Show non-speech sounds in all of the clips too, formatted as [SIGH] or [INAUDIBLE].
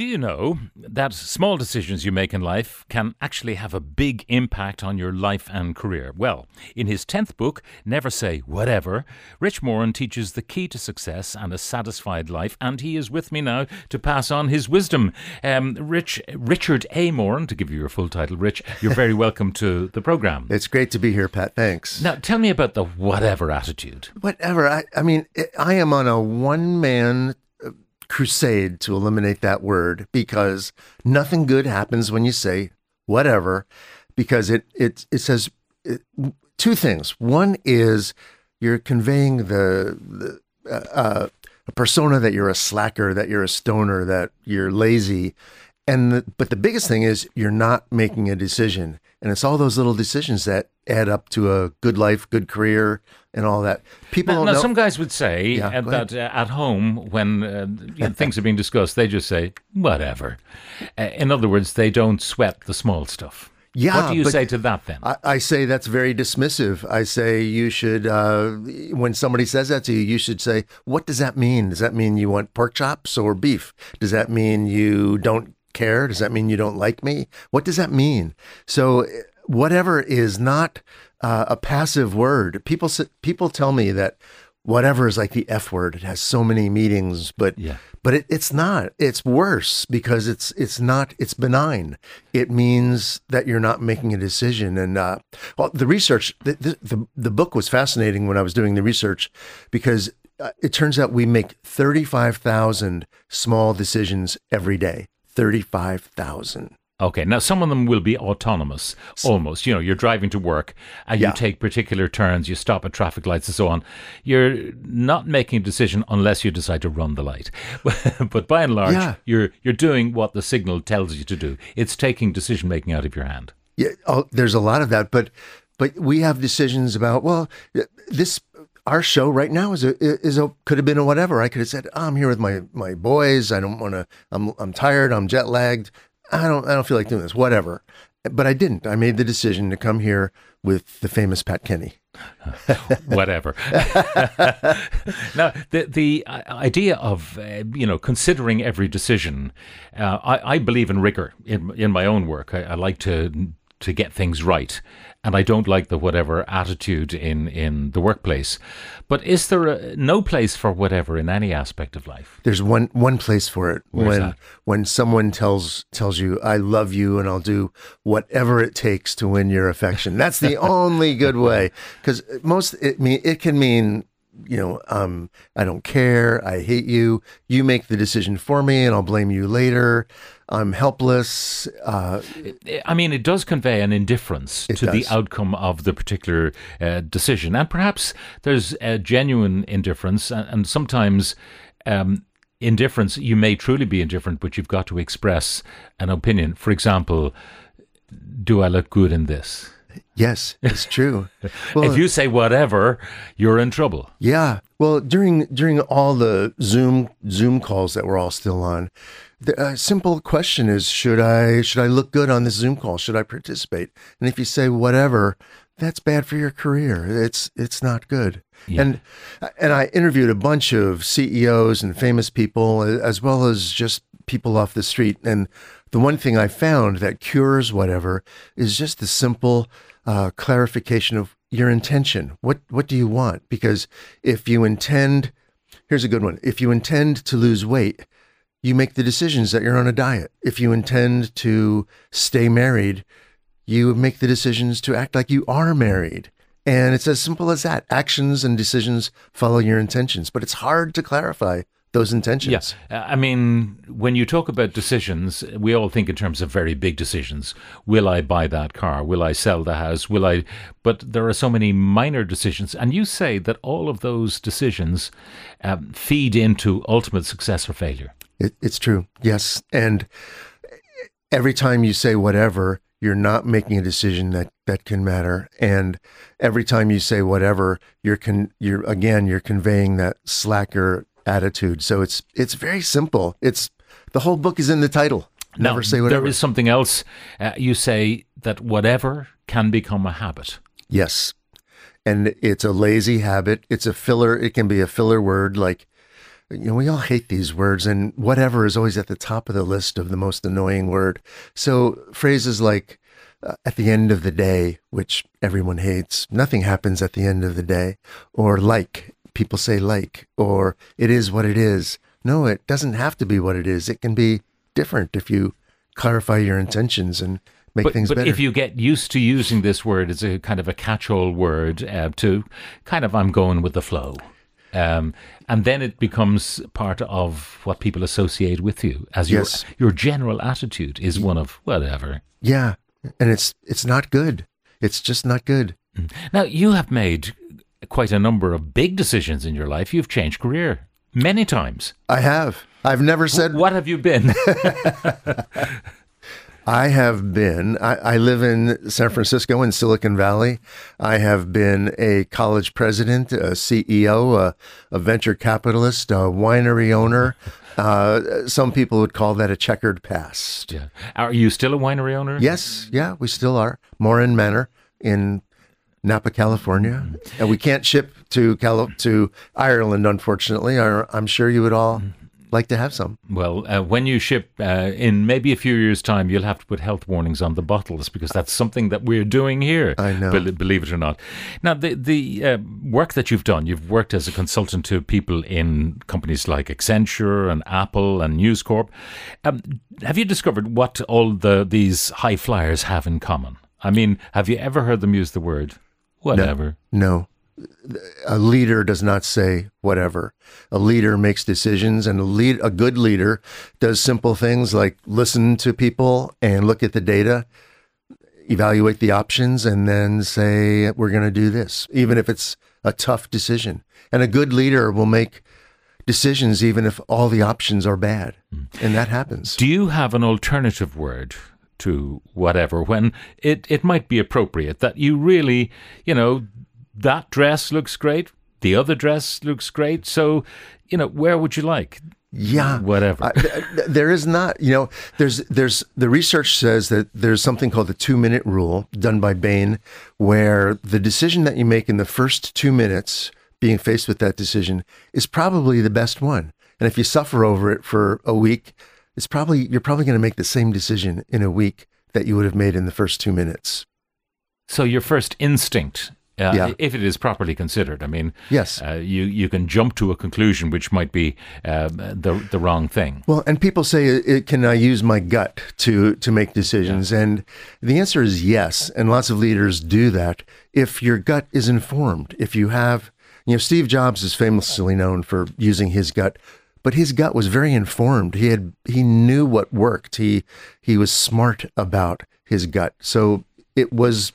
Do you know that small decisions you make in life can actually have a big impact on your life and career? Well, in his 10th book, Never Say Whatever, Rich Moran teaches the key to success and a satisfied life, and he is with me now to pass on his wisdom. Um, Rich, Richard A. Moran, to give you your full title, Rich, you're very [LAUGHS] welcome to the program. It's great to be here, Pat. Thanks. Now, tell me about the whatever attitude. Whatever. I, I mean, I am on a one man crusade to eliminate that word because nothing good happens when you say whatever, because it it it says it, two things. One is you're conveying the, the uh, uh, a persona that you're a slacker, that you're a stoner, that you're lazy, and the, but the biggest thing is you're not making a decision, and it's all those little decisions that add up to a good life, good career, and all that. People Now, now, some guys would say Yeah, that uh, at home, when uh, things are being discussed, they just say, whatever. Uh, in other words, they don't sweat the small stuff. Yeah, What do you say to that then? I, I say that's very dismissive. I say you should, uh, when somebody says that to you, you should say, what does that mean? Does that mean you want pork chops or beef? Does that mean you don't care? Does that mean you don't like me? What does that mean? So, whatever is not uh, a passive word. People people tell me that whatever is like the F word. It has so many meanings, but Yeah. but it, it's not. It's worse because it's it's not. It's benign. It means that you're not making a decision. And uh, well, the research, the, the the the book was fascinating when I was doing the research because uh, it turns out we make thirty five thousand small decisions every day. Thirty five thousand. Okay, now some of them will be autonomous, almost. You know, you're driving to work and Yeah. you take particular turns, you stop at traffic lights and so on. You're not making a decision unless you decide to run the light. [LAUGHS] but by and large, Yeah. you're you're doing what the signal tells you to do. It's taking decision making out of your hand. Yeah, oh, there's a lot of that, but but we have decisions about well, this our show right now is a is a could have been a whatever. I could have said oh, I'm here with my my boys. I don't want to. I'm I'm tired. I'm jet lagged. I don't I don't feel like doing this. Whatever. But I didn't. I made the decision to come here with the famous Pat Kenny. [LAUGHS] whatever. [LAUGHS] now, the the uh, idea of uh, you know considering every decision, uh, I, I believe in rigor in in my own work. I, I like to to get things right, and I don't like the whatever attitude in in the workplace. But is there a, no place for whatever in any aspect of life? There's one one place for it Where's when that? when someone tells tells you I love you and I'll do whatever it takes to win your affection. That's the [LAUGHS] only good way because most it mean it can mean you know um I don't care I hate you you make the decision for me and I'll blame you later I'm helpless uh, I mean, it does convey an indifference to the outcome of the particular uh, decision, and perhaps there's a genuine indifference, and, and sometimes. Um, Indifference, you may truly be indifferent, but you've got to express an opinion. For example, do I look good in this? Yes it's true well [LAUGHS] if you say whatever, you're in trouble. Yeah. Well, during during all the Zoom Zoom calls that we're all still on, the uh, simple question is: Should I should I look good on this Zoom call? Should I participate? And if you say whatever, that's bad for your career. It's it's not good. Yeah. And and I interviewed a bunch of CEOs and famous people, as well as just people off the street. And the one thing I found that cures whatever is just the simple uh, clarification of your intention. What what do you want? Because if you intend, here's a good one. If you intend to lose weight, you make the decisions that you're on a diet. If you intend to stay married, you make the decisions to act like you are married. And it's as simple as that. Actions and decisions follow your intentions, but it's hard to clarify those intentions. Yes. Uh, I mean, when you talk about decisions, we all think in terms of very big decisions. Will I buy that car? Will I sell the house? Will I? But there are so many minor decisions. And you say that all of those decisions um, feed into ultimate success or failure. It, it's true. Yes. And every time you say whatever, you're not making a decision that, that can matter. And every time you say whatever, you're con, you're again you're conveying that slacker attitude. So it's it's very simple. It's the whole book is in the title. Never Now, say whatever. There is something else. Uh, you say that whatever can become a habit. Yes. and it's a lazy habit. It's a filler. It can be a filler word like, you know, we all hate these words, and whatever is always at the top of the list of the most annoying word. So phrases like, uh, at the end of the day, which everyone hates, nothing happens at the end of the day, or like, people say like, or it is what it is. No, it doesn't have to be what it is. It can be different if you clarify your intentions and make but, things but better. if you get used to using this word as a kind of a catch-all word uh, to kind of I'm going with the flow. Um, and then it becomes part of what people associate with you as Yes. your your general attitude is one of whatever. yeah, and it's it's not good. It's just not good. Now you have made quite a number of big decisions in your life. You've changed career many times. I have. I've never said What have you been? [LAUGHS] I have been. I, I live in San Francisco in Silicon Valley. I have been a college president, a CEO, a, a venture capitalist, a winery owner. Uh, some people would call that a checkered past. yeah. Are you still a winery owner? Yes, yeah, we still are. Moran Manor in Napa, California, and we can't ship to Cali- to Ireland, unfortunately. I, I'm sure you would all like to have some. Well, uh, when you ship uh, in maybe a few years' time, you'll have to put health warnings on the bottles because that's something that we're doing here. I know. bel- believe it or not. Now, the the uh, work that you've done, you've worked as a consultant to people in companies like Accenture and Apple and News Corp. Um, have you discovered what all the these high flyers have in common? I mean, have you ever heard them use the word whatever? No. A leader does not say whatever. A leader makes decisions and a lead a good leader does simple things like listen to people and look at the data, evaluate the options and then say we're going to do this even if it's a tough decision. And a good leader will make decisions even if all the options are bad. Mm. And that happens. Do you have an alternative word to whatever when it, it might be appropriate that you really, you know, that dress looks great, the other dress looks great, so, you know, where would you like? Yeah, Whatever. I- th- th- there is not, you know, there's there's the research says that there's something called the two minute rule done by Bain, where the decision that you make in the first two minutes, being faced with that decision, is probably the best one. And if you suffer over it for a week, it's probably you're probably going to make the same decision in a week that you would have made in the first two minutes. So your first instinct, uh, Yeah. if it is properly considered, I mean, Yes. uh, you you can jump to a conclusion which might be uh, the the wrong thing. Well, and people say, it, "Can I use my gut to to make decisions?" And the answer is yes. And lots of leaders do that if your gut is informed. If you have, you know, Steve Jobs is famously known for using his gut, but his gut was very informed. He had he knew what worked. He he was smart about his gut, so it was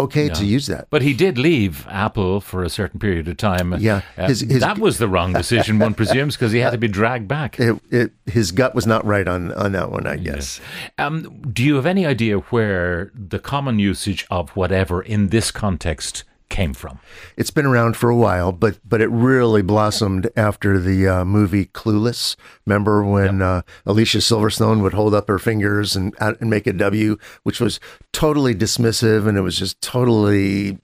okay to use that. But he did leave Apple for a certain period of time. Yeah, Uh, his- his- that was the wrong decision, one presumes, because he had to be dragged back. It, it, his gut was not right on on that one, I guess. Um, do you have any idea where the common usage of whatever in this context came from? It's been around for a while, but but it really blossomed after the uh, movie Clueless. Remember when uh, Alicia Silverstone would hold up her fingers and and make a W, which was totally dismissive, and it was just totally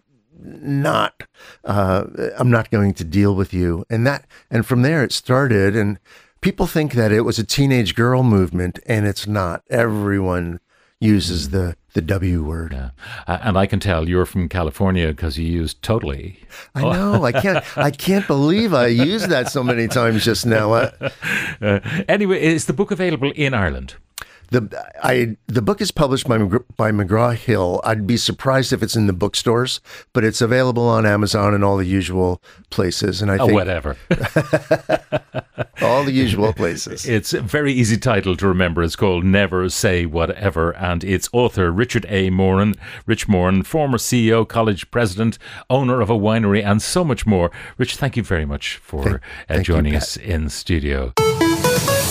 not. Uh, I'm not going to deal with you, and that and from there it started, and people think that it was a teenage girl movement, and it's not. Everyone uses the the W word. Yeah. Uh, and I can tell you're from California because you used totally. I know. I can't. I can't believe I used that so many times just now. Uh, [LAUGHS] anyway, is the book available in Ireland? The I the book is published by by McGraw Hill. I'd be surprised if it's in the bookstores, but it's available on Amazon and all the usual places. And I Oh, think whatever. [LAUGHS] all the usual places. It's a very easy title to remember. It's called Never Say Whatever, and its author, Richard A. Moran, Rich Moran, former CEO, college president, owner of a winery, and so much more. Rich, thank you very much for uh, thank joining Pat. us in studio.